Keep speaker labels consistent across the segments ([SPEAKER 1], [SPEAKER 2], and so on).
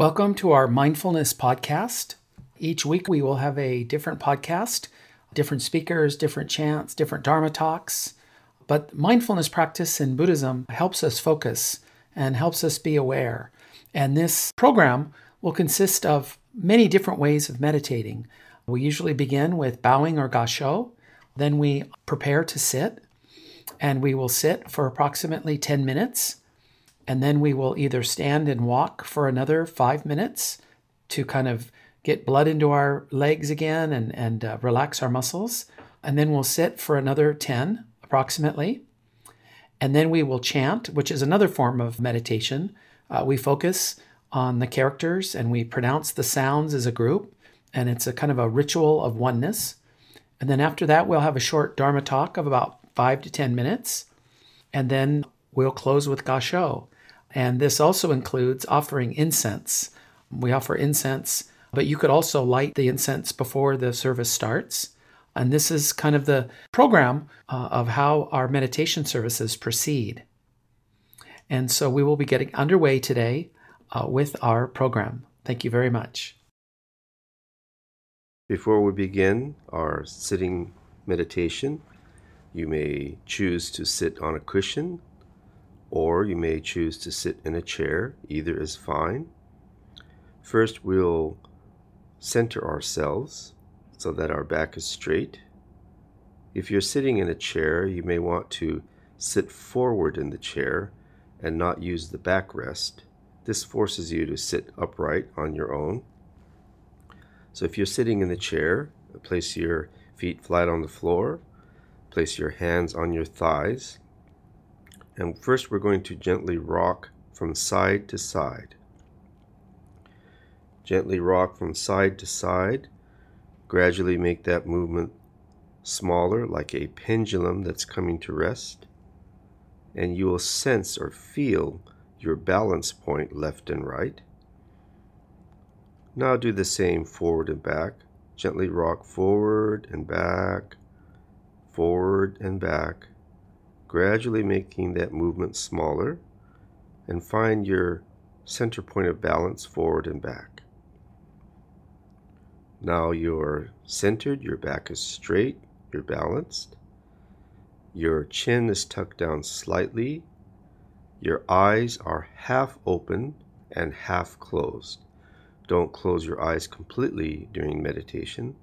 [SPEAKER 1] Welcome to our mindfulness podcast. Each week we will have a different podcast, different speakers, different chants, different Dharma talks. But mindfulness practice in Buddhism helps us focus and helps us be aware. And this program will consist of many different ways of meditating. We usually begin with bowing or gassho, then we prepare to sit, and we will sit for approximately 10 minutes. And then we will either stand and walk for another five minutes to kind of get blood into our legs again and, and uh, relax our muscles. And then we'll sit for another 10 approximately. And then we will chant, which is another form of meditation. Uh, we focus on the characters and we pronounce the sounds as a group. And it's a kind of a ritual of oneness. And then after that, we'll have a short Dharma talk of about five to 10 minutes. And then we'll close with Gassho. And this also includes offering incense. We offer incense, but you could also light the incense before the service starts. And this is kind of the program uh, of how our meditation services proceed. And so we will be getting underway today uh, with our program. Thank you very much.
[SPEAKER 2] Before we begin our sitting meditation, you may choose to sit on a cushion or you may choose to sit in a chair. Either is fine. First, we'll center ourselves so that our back is straight. If you're sitting in a chair, you may want to sit forward in the chair and not use the backrest. This forces you to sit upright on your own. So if you're sitting in the chair, place your feet flat on the floor, place your hands on your thighs, and first we're going to gently rock from side to side. Gently rock from side to side. Gradually make that movement smaller like a pendulum that's coming to rest. And you will sense or feel your balance point left and right. Now do the same forward and back. Gently rock forward and back, forward and back gradually making that movement smaller and find your center point of balance forward and back. Now you're centered, your back is straight, you're balanced. Your chin is tucked down slightly. Your eyes are half open and half closed. Don't close your eyes completely during meditation.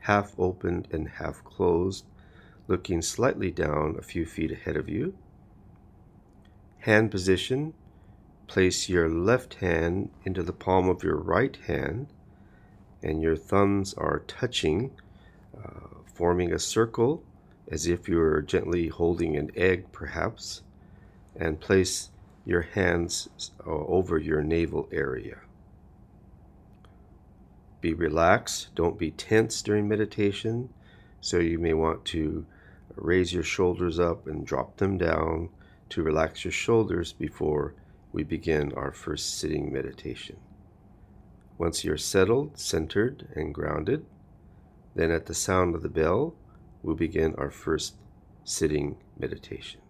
[SPEAKER 2] Half opened and half closed looking slightly down a few feet ahead of you. Hand position place your left hand into the palm of your right hand, and your thumbs are touching, uh, forming a circle as if you were gently holding an egg, perhaps, and place your hands uh, over your navel area. Be relaxed, don't be tense during meditation. So you may want to raise your shoulders up and drop them down to relax your shoulders before we begin our first sitting meditation. Once you're settled, centered, and grounded, then at the sound of the bell, we'll begin our first sitting meditation.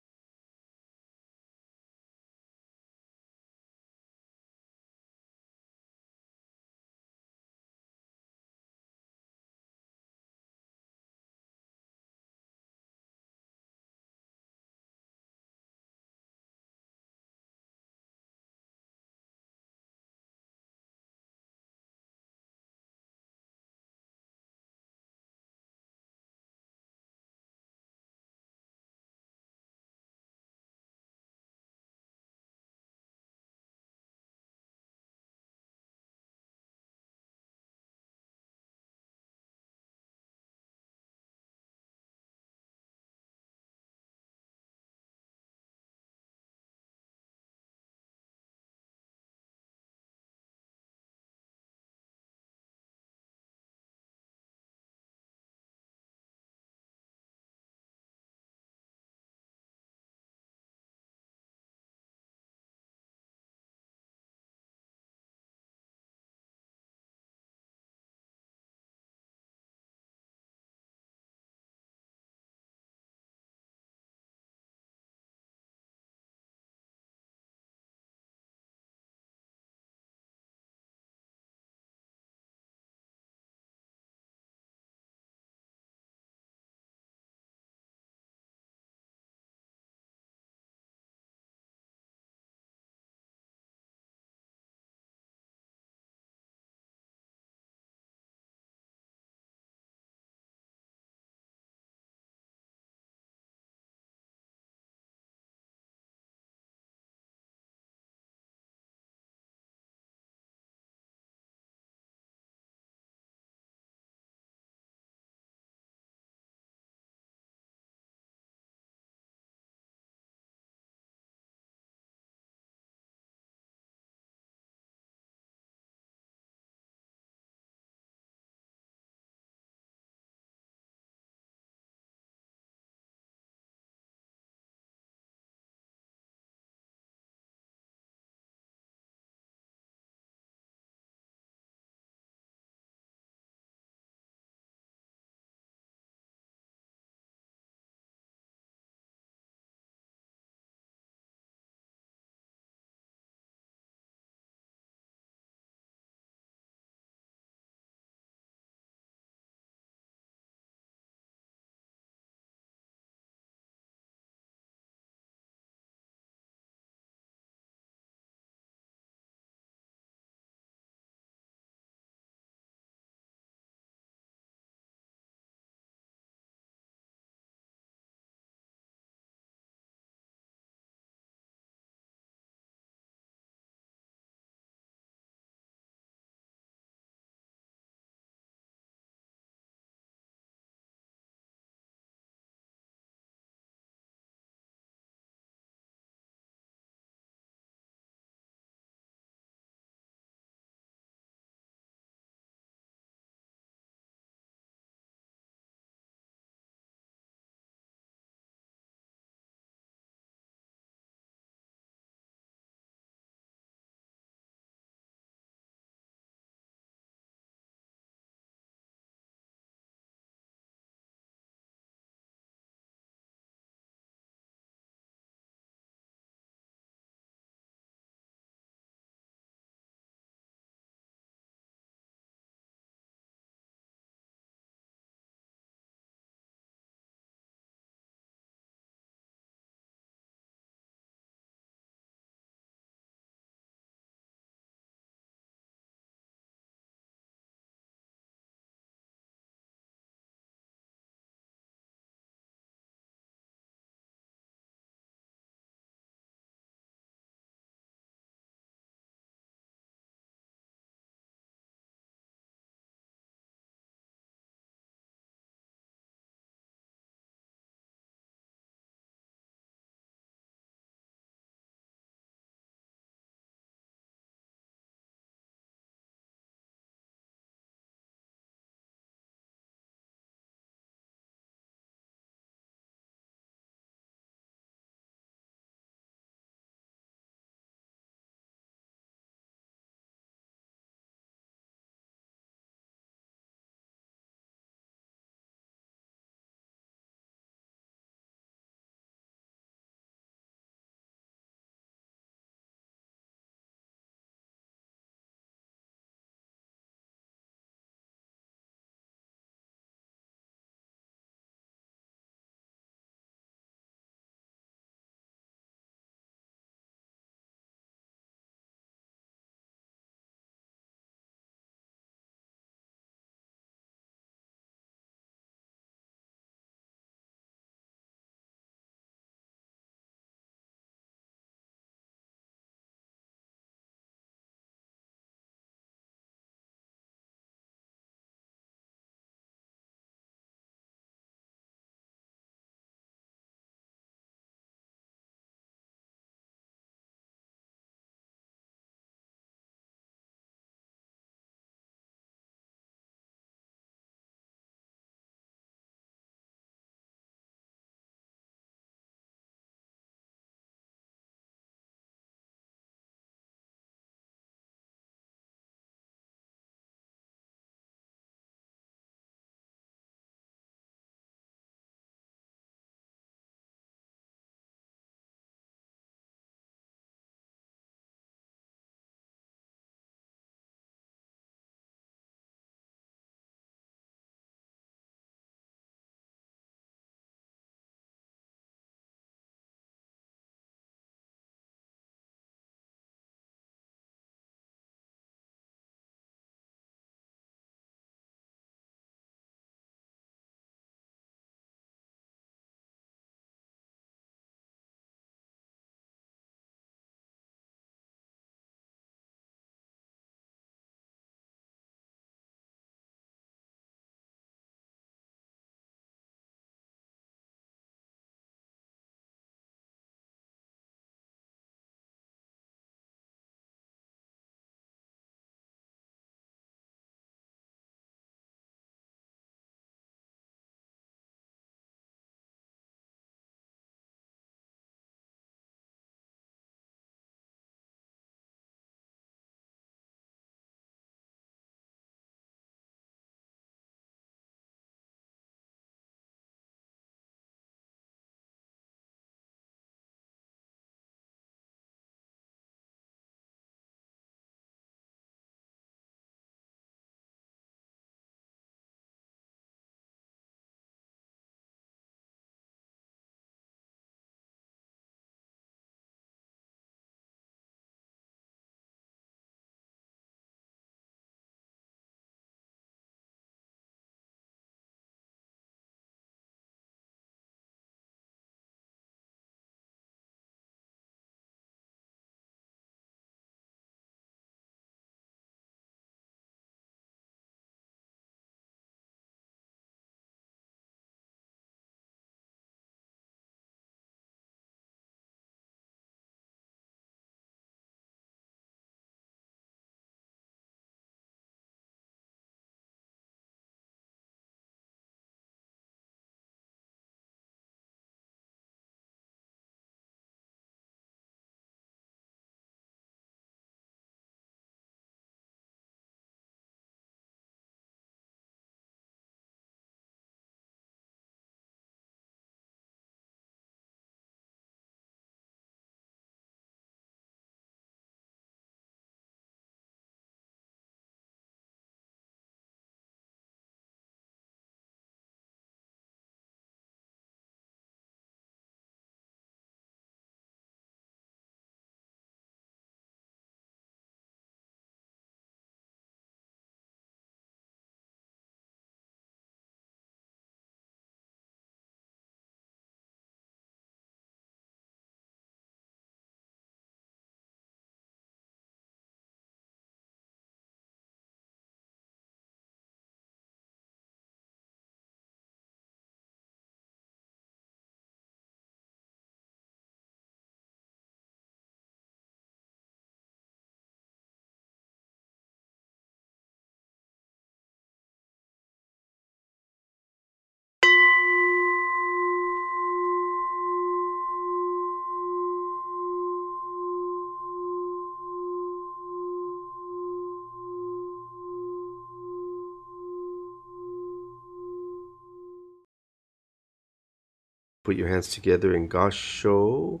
[SPEAKER 2] Put your hands together in Gasho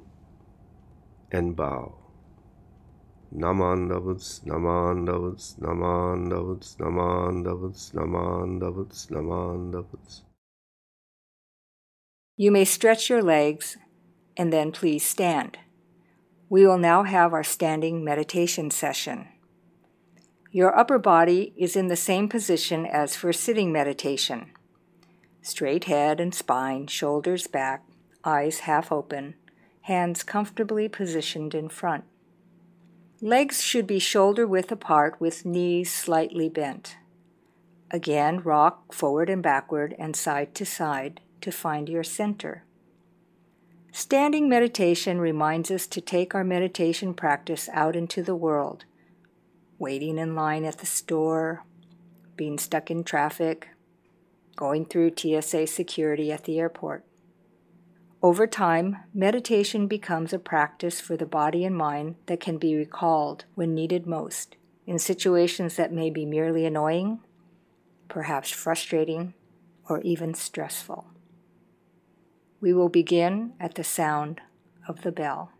[SPEAKER 2] and bow. Naman Navuts, Naman Navuts, Naman Navuts, Naman Navuts, Naman Navuts, Naman Navuts.
[SPEAKER 3] You may stretch your legs and then please stand. We will now have our standing meditation session. Your upper body is in the same position as for sitting meditation. Straight head and spine, shoulders back, eyes half open, hands comfortably positioned in front. Legs should be shoulder width apart with knees slightly bent. Again, rock forward and backward and side to side to find your center. Standing meditation reminds us to take our meditation practice out into the world. Waiting in line at the store, being stuck in traffic, going through TSA security at the airport. Over time, meditation becomes a practice for the body and mind that can be recalled when needed most, in situations that may be merely annoying, perhaps frustrating, or even stressful. We will begin at the sound of the bell.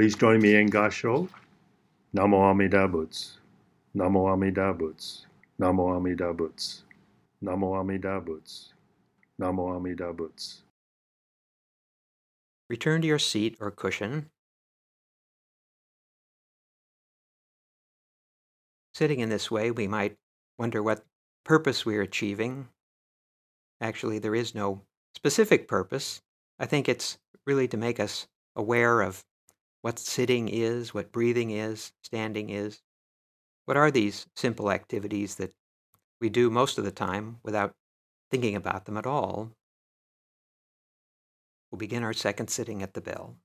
[SPEAKER 4] Please join me in Gasho. Namo Amida Butsu. Namo Amida Butsu. Namo Amida Butsu. Namo Amida Butsu. Namo Amida Butsu.
[SPEAKER 5] Return to your seat or cushion. Sitting in this way, we might wonder what purpose we are achieving actually there is no specific purpose. I think it's really to make us aware of what sitting is, what breathing is, standing is. What are these simple activities that we do most of the time without thinking about them at all? We'll begin our second sitting at the bell.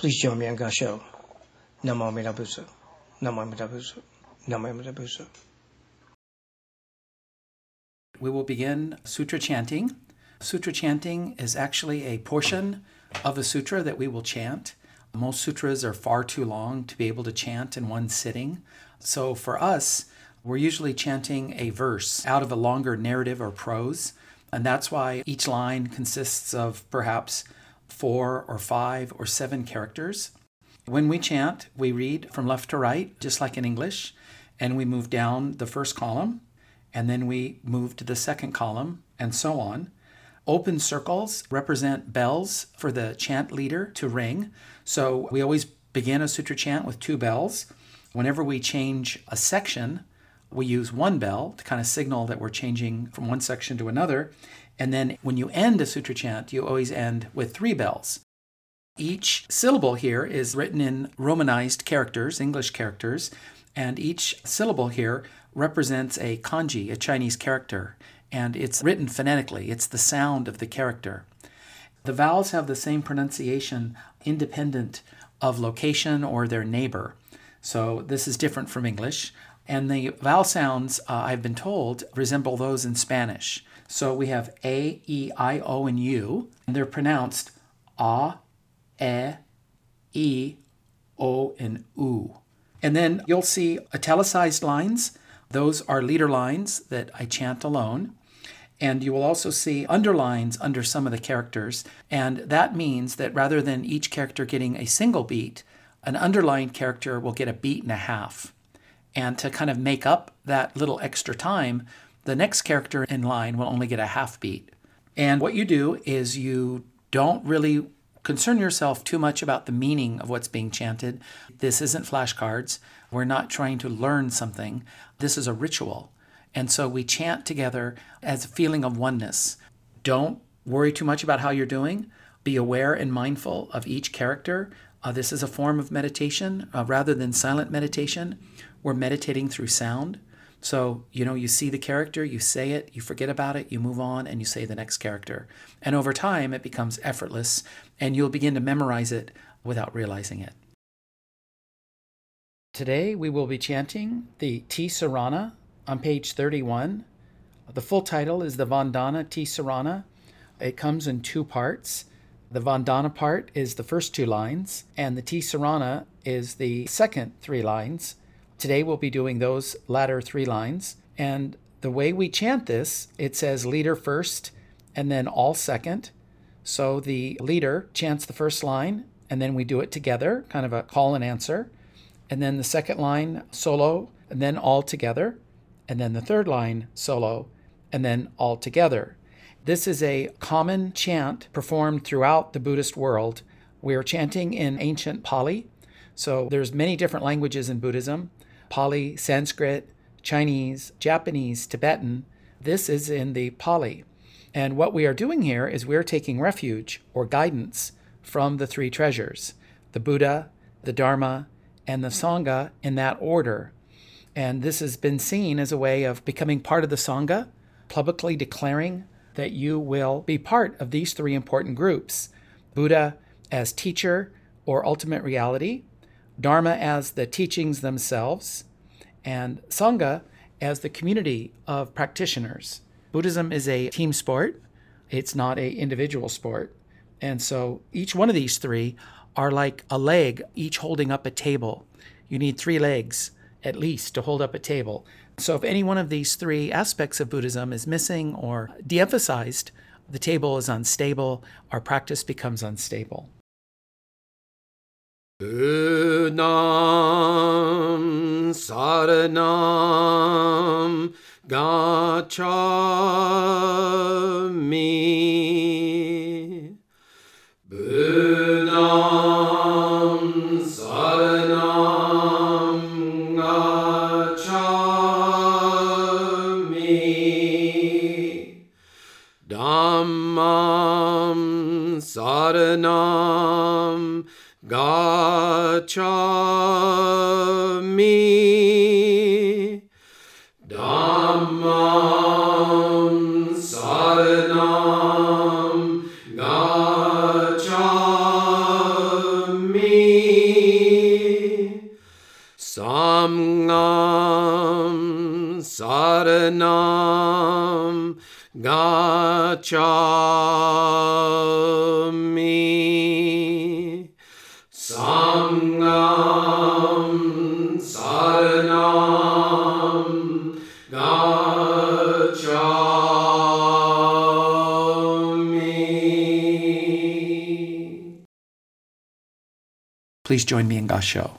[SPEAKER 6] Please join me on Gasho. Namo Amida Butsu. Namo Amida Butsu. Namo Amida Butsu.
[SPEAKER 1] We will begin sutra chanting. Sutra chanting is actually a portion of a sutra that we will chant. Most sutras are far too long to be able to chant in one sitting. So for us, we're usually chanting a verse out of a longer narrative or prose. And that's why each line consists of perhaps four or five or seven characters. When we chant, we read from left to right, just like in English, and we move down the first column, and then we move to the second column, and so on. Open circles represent bells for the chant leader to ring. So we always begin a sutra chant with two bells. Whenever we change a section, we use one bell to kind of signal that we're changing from one section to another. And then when you end a sutra chant, you always end with three bells. Each syllable here is written in Romanized characters, English characters, and each syllable here represents a kanji, a Chinese character, and it's written phonetically. It's the sound of the character. The vowels have the same pronunciation independent of location or their neighbor. So this is different from English. And the vowel sounds, uh, I've been told, resemble those in Spanish. So we have A, E, I, O, and U, and they're pronounced A, E, E, O, and U. And then you'll see italicized lines. Those are leader lines that I chant alone. And you will also see underlines under some of the characters. And that means that rather than each character getting a single beat, an underlined character will get a beat and a half. And to kind of make up that little extra time, the next character in line will only get a half beat. And what you do is you don't really concern yourself too much about the meaning of what's being chanted. This isn't flashcards. We're not trying to learn something. This is a ritual. And so we chant together as a feeling of oneness. Don't worry too much about how you're doing. Be aware and mindful of each character. Uh, this is a form of meditation uh, rather than silent meditation. We're meditating through sound. So, you know, you see the character, you say it, you forget about it, you move on, and you say the next character. And over time, it becomes effortless, and you'll begin to memorize it without realizing it. Today, we will be chanting the Tisarana on page 31. The full title is the Vandana Tisarana. It comes in two parts. The Vandana part is the first two lines, and the Tisarana is the second three lines. Today we'll be doing those latter three lines. And the way we chant this, it says leader first and then all second. So the leader chants the first line, and then we do it together, kind of a call and answer. And then the second line solo, and then all together and then the third line solo, and then all together. This is a common chant performed throughout the Buddhist world. We are chanting in ancient Pali. So there's many different languages in Buddhism. Pali, Sanskrit, Chinese, Japanese, Tibetan. This is in the Pali. And what we are doing here is we're taking refuge or guidance from the three treasures the Buddha, the Dharma, and the Sangha in that order. And this has been seen as a way of becoming part of the Sangha, publicly declaring that you will be part of these three important groups Buddha as teacher or ultimate reality, Dharma as the teachings themselves, and Sangha as the community of practitioners. Buddhism is a team sport, it's not a individual sport. And so each one of these three are like a leg, each holding up a table. You need three legs at least to hold up a table. So if any one of these three aspects of Buddhism is missing or de emphasized, the table is unstable, our practice becomes unstable.
[SPEAKER 7] Buddham saranam gacchami. Buddham saranam gacchami. Dhammam saranam gacchami. Gacchami. Dhammam Saranam Gacchami. Samgam Saranam Gacchami. Sangam Saranam gacchami
[SPEAKER 1] Please join me in Gasho.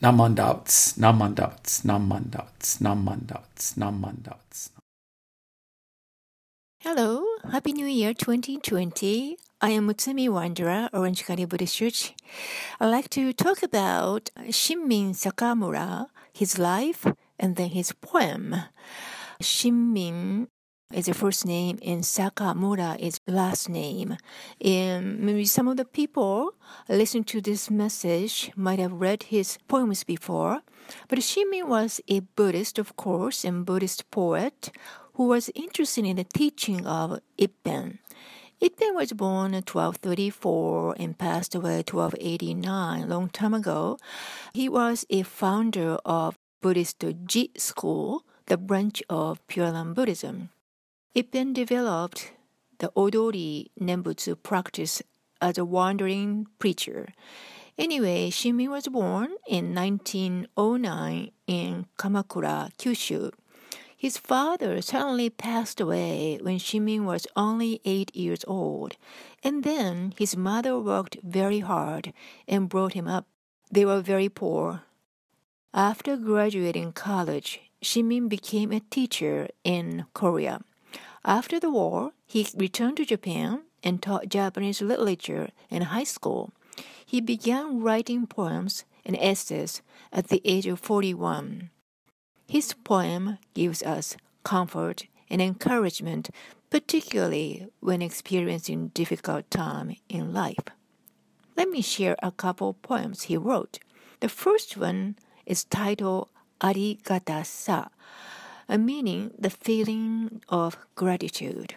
[SPEAKER 1] Namandats, namandats, namandats, namandats, namandats.
[SPEAKER 8] Hello, Happy New Year 2020. I am Mutsumi Wondra, Orange County Buddhist Church. I'd like to talk about Shinmin Sakamura, his life, and then his poem. Shinmin is the first name and Sakamura is last name. And maybe some of the people listening to this message might have read his poems before. But Shinmin was a Buddhist, of course, and Buddhist poet who was interested in the teaching of Ippen. Ippen was born in 1234 and passed away 1289, a long time ago. He was a founder of Buddhist Ji school, the branch of Pure Land Buddhism. Ippen developed the Odori Nembutsu practice as a wandering preacher. Anyway, Shinmin was born in 1909 in Kumamoto, Kyushu. His father suddenly passed away when Shinmin was only eight years old, and then his mother worked very hard and brought him up. They were very poor. After graduating college, Shinmin became a teacher in Korea. After the war, he returned to Japan and taught Japanese literature in high school. He began writing poems and essays at the age of 41. His poem gives us comfort and encouragement, particularly when experiencing difficult time in life. Let me share a couple poems he wrote. The first one is titled Arigata sa, meaning the feeling of gratitude.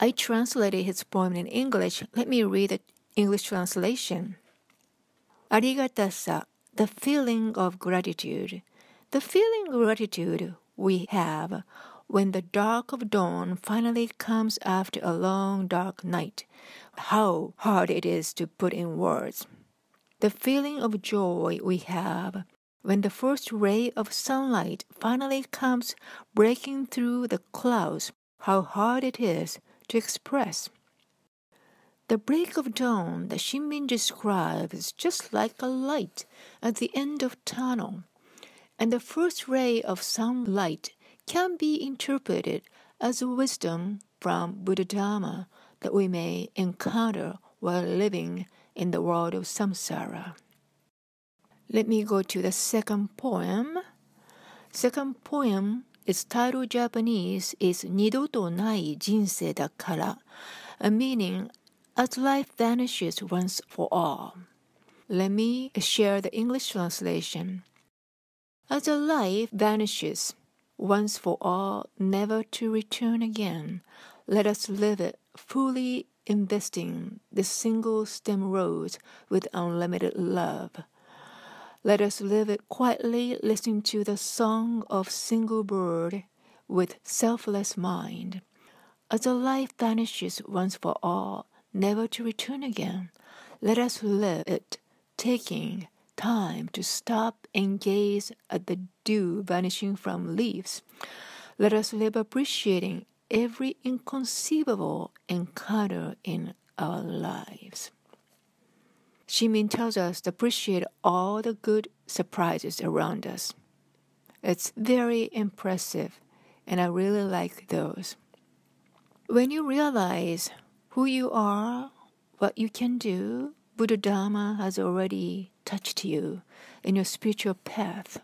[SPEAKER 8] I translated his poem in English. Let me read the English translation. Arigata sa, the feeling of gratitude. The feeling of gratitude we have when the dark of dawn finally comes after a long dark night. How hard it is to put in words. The feeling of joy we have when the first ray of sunlight finally comes breaking through the clouds. How hard it is to express. The break of dawn that Shinmin describes is just like a light at the end of tunnel, and the first ray of sunlight can be interpreted as wisdom from Buddha Dharma that we may encounter while living in the world of samsara. Let me go to the second poem. Second poem its title Japanese is Nidoto Nai Jinsei Dakara, meaning as life vanishes once for all. Let me share the English translation. As a life vanishes once for all, never to return again, let us live it fully investing the single stem rose with unlimited love. Let us live it quietly, listening to the song of single bird with selfless mind. As a life vanishes once for all, never to return again, let us live it, taking time to stop and gaze at the dew vanishing from leaves. Let us live appreciating every inconceivable encounter in our lives. Shinmin tells us to appreciate all the good surprises around us. It's very impressive, and I really like those. When you realize who you are, what you can do, Buddha Dharma has already touched you in your spiritual path.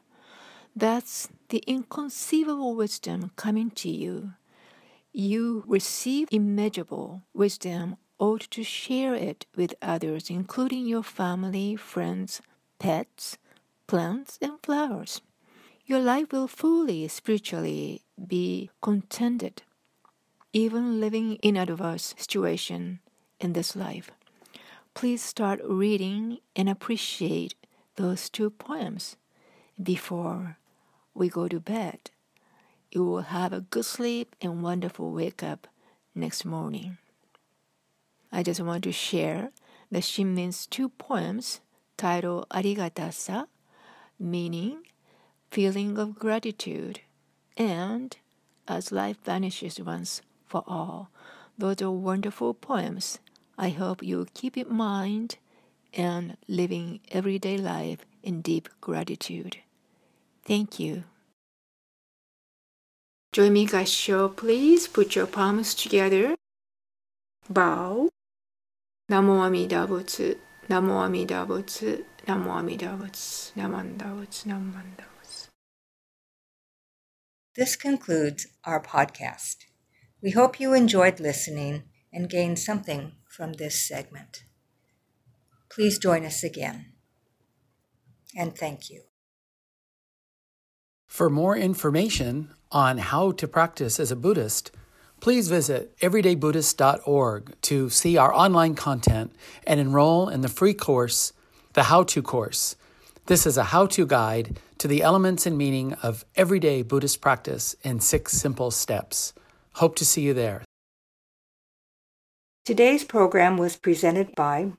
[SPEAKER 8] That's the inconceivable wisdom coming to you. You receive immeasurable wisdom ought to share it with others, including your family, friends, pets, plants, and flowers. Your life will fully spiritually be contented, even living in adverse situation in this life. Please start reading and appreciate those two poems before we go to bed you will have a good sleep and wonderful wake up next morning. I just want to share the Shinmin's two poems titled Arigatasa, meaning feeling of gratitude, and As Life Vanishes Once for All. Those are wonderful poems. I hope you keep in mind and living everyday life in deep gratitude. Thank you. Join me, Gassho, please. Put your palms together. Bow. Namo Amida Butsu. Namo Amida Butsu. Namo Amida Butsu. Namanda Butsu. Namanda Butsu.
[SPEAKER 3] This concludes our podcast. We hope you enjoyed listening and gained something from this segment. Please join us again. And thank you.
[SPEAKER 1] For more information on how to practice as a Buddhist, please visit everydaybuddhist.org to see our online content and enroll in the free course, the How To course. This is a how to guide to the elements and meaning of everyday Buddhist practice in six simple steps. Hope to see you there.
[SPEAKER 3] Today's program was presented by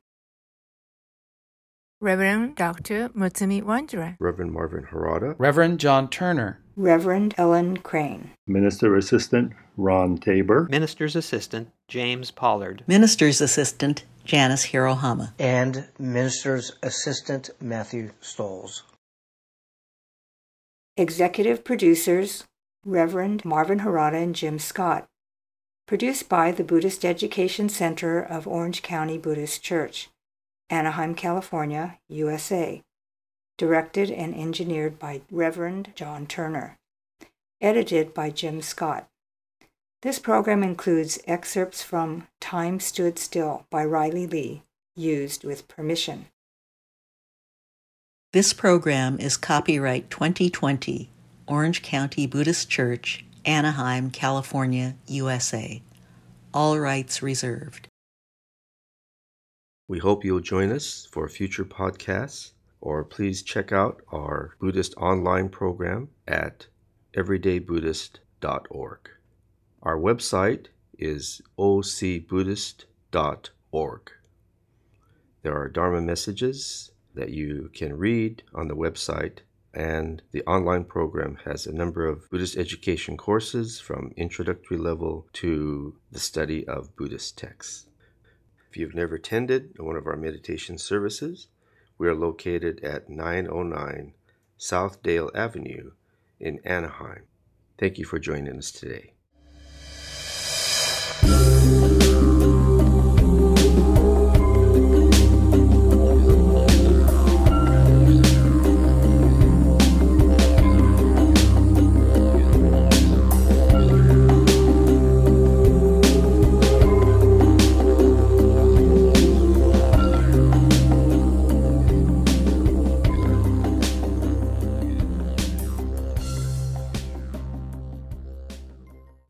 [SPEAKER 8] Reverend Dr. Mutsumi Wondra.
[SPEAKER 2] Reverend Marvin Harada.
[SPEAKER 1] Reverend John Turner.
[SPEAKER 3] Reverend Ellen Crane.
[SPEAKER 4] Minister Assistant Ron Tabor.
[SPEAKER 5] Minister's Assistant James Pollard.
[SPEAKER 9] Minister's Assistant Janice Hirohama.
[SPEAKER 6] and Minister's Assistant Matthew Stoles.
[SPEAKER 3] Executive producers Reverend Marvin Harada and Jim Scott. Produced by the Buddhist Education Center of Orange County Buddhist Church, Anaheim, California, USA. Directed and engineered by Reverend John Turner. Edited by Jim Scott. This program includes excerpts from Time Stood Still by Riley Lee, used with permission.
[SPEAKER 9] This program is copyright 2020, Orange County Buddhist Church, Anaheim, California, USA. All rights reserved.
[SPEAKER 2] We hope you'll join us for future podcasts, or please check out our Buddhist online program at everydaybuddhist.org. Our website is ocbuddhist.org. There are Dharma messages that you can read on the website, and the online program has a number of Buddhist education courses from introductory level to the study of Buddhist texts. If you've never attended one of our meditation services, we are located at 909 South Dale Avenue in Anaheim. Thank you for joining us today.